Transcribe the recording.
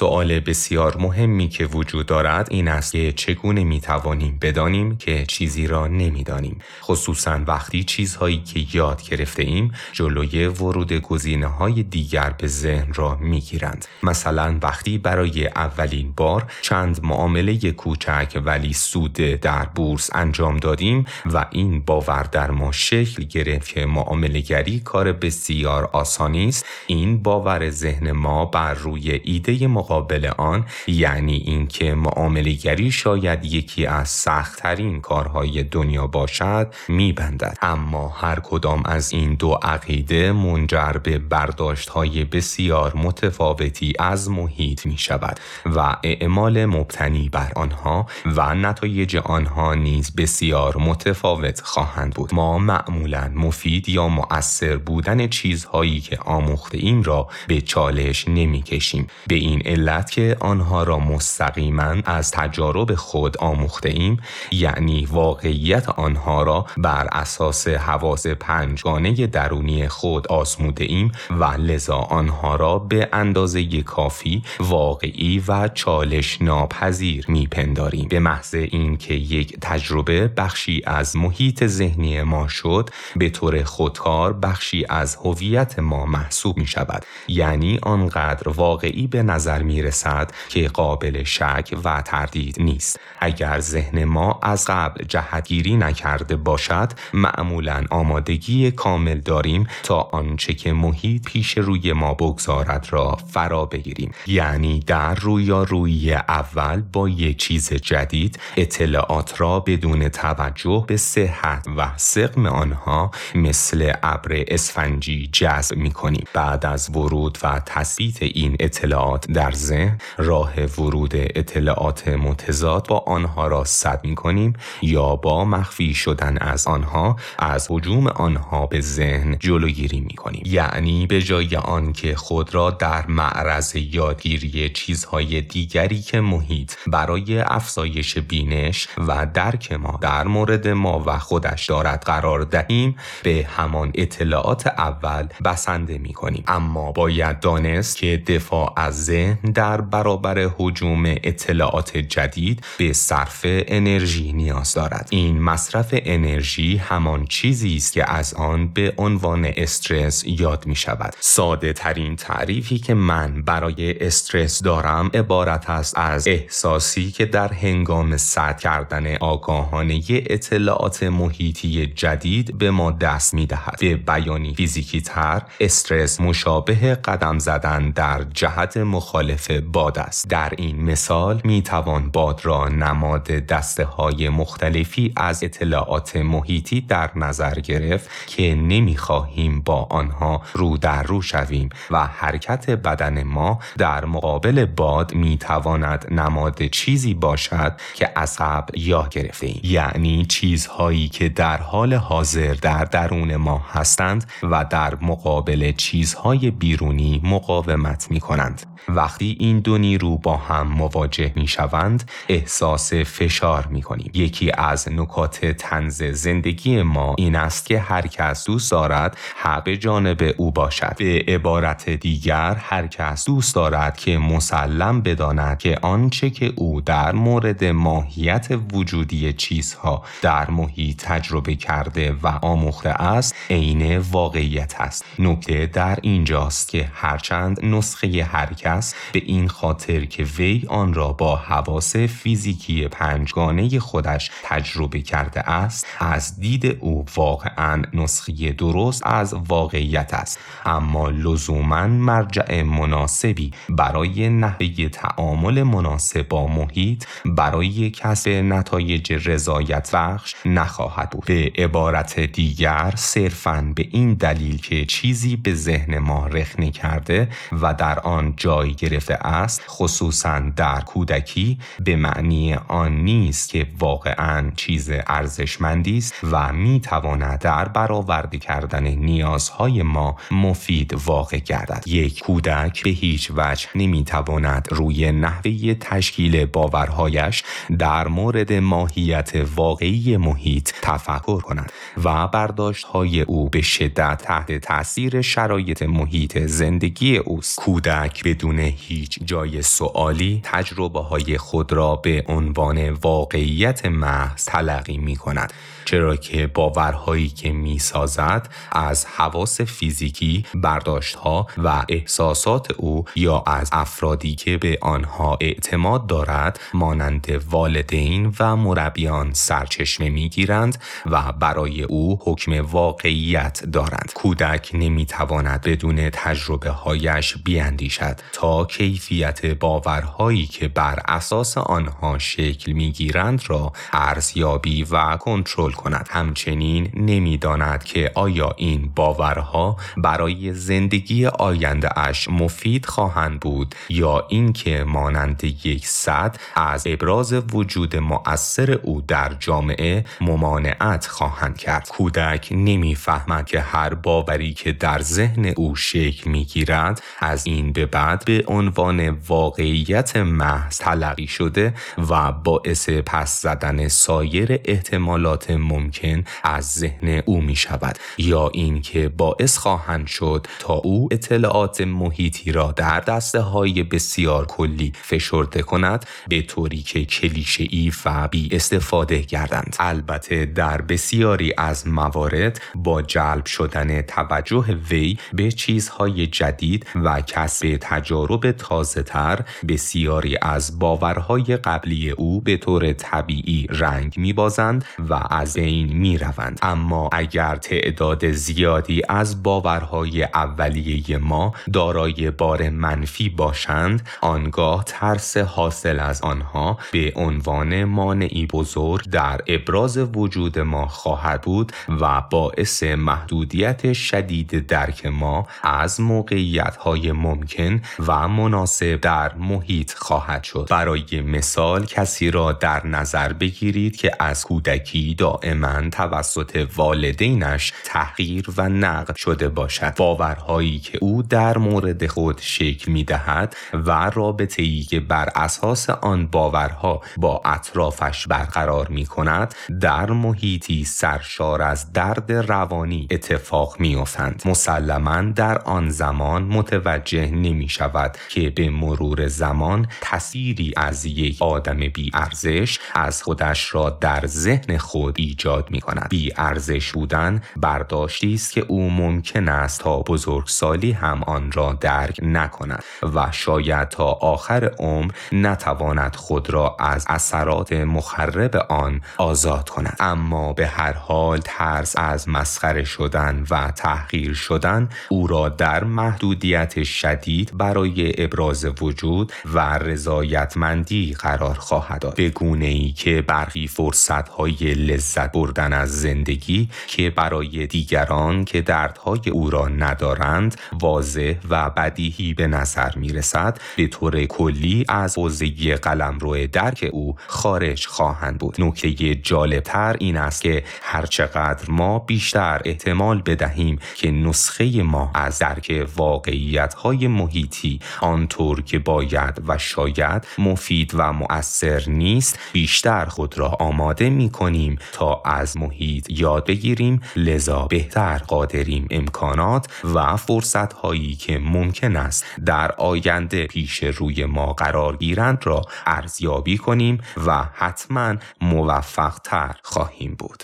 سوال بسیار مهمی که وجود دارد این است که چگونه می توانیم بدانیم که چیزی را نمی‌دانیم. خصوصا وقتی چیزهایی که یاد گرفته ایم جلوی ورود گزینه های دیگر به ذهن را می گیرند مثلا وقتی برای اولین بار چند معامله کوچک ولی سود در بورس انجام دادیم و این باور در ما شکل گرفت که معاملهگری کار بسیار آسانی است این باور ذهن ما بر روی ایده مقابل آن یعنی اینکه معاملهگری شاید یکی از سختترین کارهای دنیا باشد میبندد. اما هر کدام از این دو عقیده منجر به برداشت های بسیار متفاوتی از محیط می شود و اعمال مبتنی بر آنها و نتایج آنها نیز بسیار متفاوت خواهند بود. ما معمولا مفید یا مؤثر بودن چیزهایی که آموخته ایم را به چالش نمی کشیم به این علت که آنها را مستقیما از تجارب خود آموخته ایم یعنی واقعیت آنها را بر اساس حواس پنجگانه درونی خود آسموده ایم و لذا آنها را به اندازه کافی واقعی و چالش ناپذیر میپنداریم. به محض اینکه یک تجربه بخشی از محیط ذهنی ما شد به طور خودکار بخشی از هویت ما محسوب می شود یعنی آنقدر واقعی به نظر رسد که قابل شک و تردید نیست. اگر ذهن ما از قبل جهتگیری نکرده باشد معمولا آمادگی کامل داریم تا آنچه که محیط پیش روی ما بگذارد را فرا بگیریم. یعنی در روی اول با یک چیز جدید اطلاعات را بدون توجه به صحت و سقم آنها مثل ابر اسفنجی جذب می کنیم بعد از ورود و تثبیت این اطلاعات در ذهن راه ورود اطلاعات متضاد با آنها را سد می کنیم یا با مخفی شدن از آنها از حجوم آنها به ذهن جلوگیری می کنیم یعنی به جای آنکه خود را در معرض یادگیری چیزهای دیگری که محیط برای افزایش بینش و درک ما در مورد ما و خودش دارد قرار دهیم به همان اطلاعات اول بسنده می کنیم اما باید دانست که دفاع از ذهن در برابر حجوم اطلاعات جدید به صرف انرژی نیاز دارد. این مصرف انرژی همان چیزی است که از آن به عنوان استرس یاد می شود. ساده ترین تعریفی که من برای استرس دارم عبارت است از احساسی که در هنگام سد کردن آگاهانه اطلاعات محیطی جدید به ما دست می دهد. به بیانی فیزیکی تر استرس مشابه قدم زدن در جهت مخالف باد است. در این مثال می توان باد را نماد دسته های مختلفی از اطلاعات محیطی در نظر گرفت که نمی خواهیم با آنها رو در رو شویم و حرکت بدن ما در مقابل باد می تواند نماد چیزی باشد که قبل یاد گرفته ایم. یعنی چیزهایی که در حال حاضر در درون ما هستند و در مقابل چیزهای بیرونی مقاومت می کنند. وقتی این دو نیرو با هم مواجه می شوند احساس فشار می کنیم یکی از نکات تنز زندگی ما این است که هر کس دوست دارد حق جانب او باشد. به عبارت دیگر هر کس دوست دارد که مسلم بداند که آنچه که او در مورد ماهیت وجودی چیزها در محیط تجربه کرده و آموخته است عین واقعیت است. نکته در اینجاست که هرچند نسخه هر کس به این خاطر که وی آن را با حواس فیزیکی پنجگانه خودش تجربه کرده است از دید او واقعا نسخه درست از واقعیت است. اما لزوما مرجع مناسبی برای نحوه تعامل مناسب با محیط برای کسب نتایج رضایت بخش نخواهد بود. به عبارت دیگر صرفا به این دلیل که چیزی به ذهن ما رخنه کرده و در آن جای گرفته است خصوصا در کودکی به معنی آن نیست که واقعا چیز ارزشمندی است و می تواند در برآورده کردن نیازهای ما مفید واقع گردد. یک کودک به هیچ وجه نمی تواند روی نحوه تشکیل باورهایش در مورد ماهیت واقعی محیط تفکر کند و برداشت های او به شدت تحت تاثیر شرایط محیط زندگی اوست. کودک بدون هیچ جای سوالی تجربه های خود را به عنوان واقعیت محض تلقی می کند چرا که باورهایی که می سازد از حواس فیزیکی برداشتها و احساسات او یا از افرادی که به آنها اعتماد دارد مانند والدین و مربیان سرچشمه می گیرند و برای او حکم واقعیت دارند. کودک نمی تواند بدون تجربه هایش بیاندیشد تا کیفیت باورهایی که بر اساس آنها شکل می گیرند را ارزیابی و کنترل کند. همچنین نمی‌داند که آیا این باورها برای زندگی آینده اش مفید خواهند بود یا اینکه مانند یک صد از ابراز وجود مؤثر او در جامعه ممانعت خواهند کرد. کودک نمی‌فهمد که هر باوری که در ذهن او شکل می‌گیرد از این به بعد به عنوان واقعیت محض تلقی شده و باعث پس زدن سایر احتمالات ممکن از ذهن او می شود یا اینکه باعث خواهند شد تا او اطلاعات محیطی را در دسته های بسیار کلی فشرده کند به طوری که کلیشه ای و بی استفاده گردند. البته در بسیاری از موارد با جلب شدن توجه وی به چیزهای جدید و کسب تجارب تازه تر بسیاری از باورهای قبلی او به طور طبیعی رنگ می بازند و بین می روند. اما اگر تعداد زیادی از باورهای اولیه ما دارای بار منفی باشند آنگاه ترس حاصل از آنها به عنوان مانعی بزرگ در ابراز وجود ما خواهد بود و باعث محدودیت شدید درک ما از موقعیت های ممکن و مناسب در محیط خواهد شد برای مثال کسی را در نظر بگیرید که از کودکی دائما توسط والدینش تحقیر و نقد شده باشد باورهایی که او در مورد خود شکل می دهد و رابطه ای که بر اساس آن باورها با اطرافش برقرار می کند در محیطی سرشار از درد روانی اتفاق می افتند. مسلما در آن زمان متوجه نمی شود که به مرور زمان تصویری از یک آدم بی ارزش از خودش را در ذهن خود ایجاد می کند. بی ارزش بودن برداشتی است که او ممکن است تا بزرگسالی هم آن را درک نکند و شاید تا آخر عمر نتواند خود را از اثرات مخرب آن آزاد کند اما به هر حال ترس از مسخره شدن و تحقیر شدن او را در محدودیت شدید برای ابراز وجود و رضایتمندی قرار خواهد داد به گونه ای که برخی فرصت های لذت بردن از زندگی که برای دیگران که دردهای او را ندارند واضح و بدیهی به نظر می رسد به طور کلی از حوزه قلمرو درک او خارج خواهند بود. نکته جالبتر این است که هرچقدر ما بیشتر احتمال بدهیم که نسخه ما از درک واقعیت های محیطی آنطور که باید و شاید مفید و مؤثر نیست بیشتر خود را آماده می کنیم تا از محیط یاد بگیریم لذا بهتر قادریم امکانات و فرصت هایی که ممکن است در آینده پیش روی ما قرار گیرند را ارزیابی کنیم و حتما موفق تر خواهیم بود.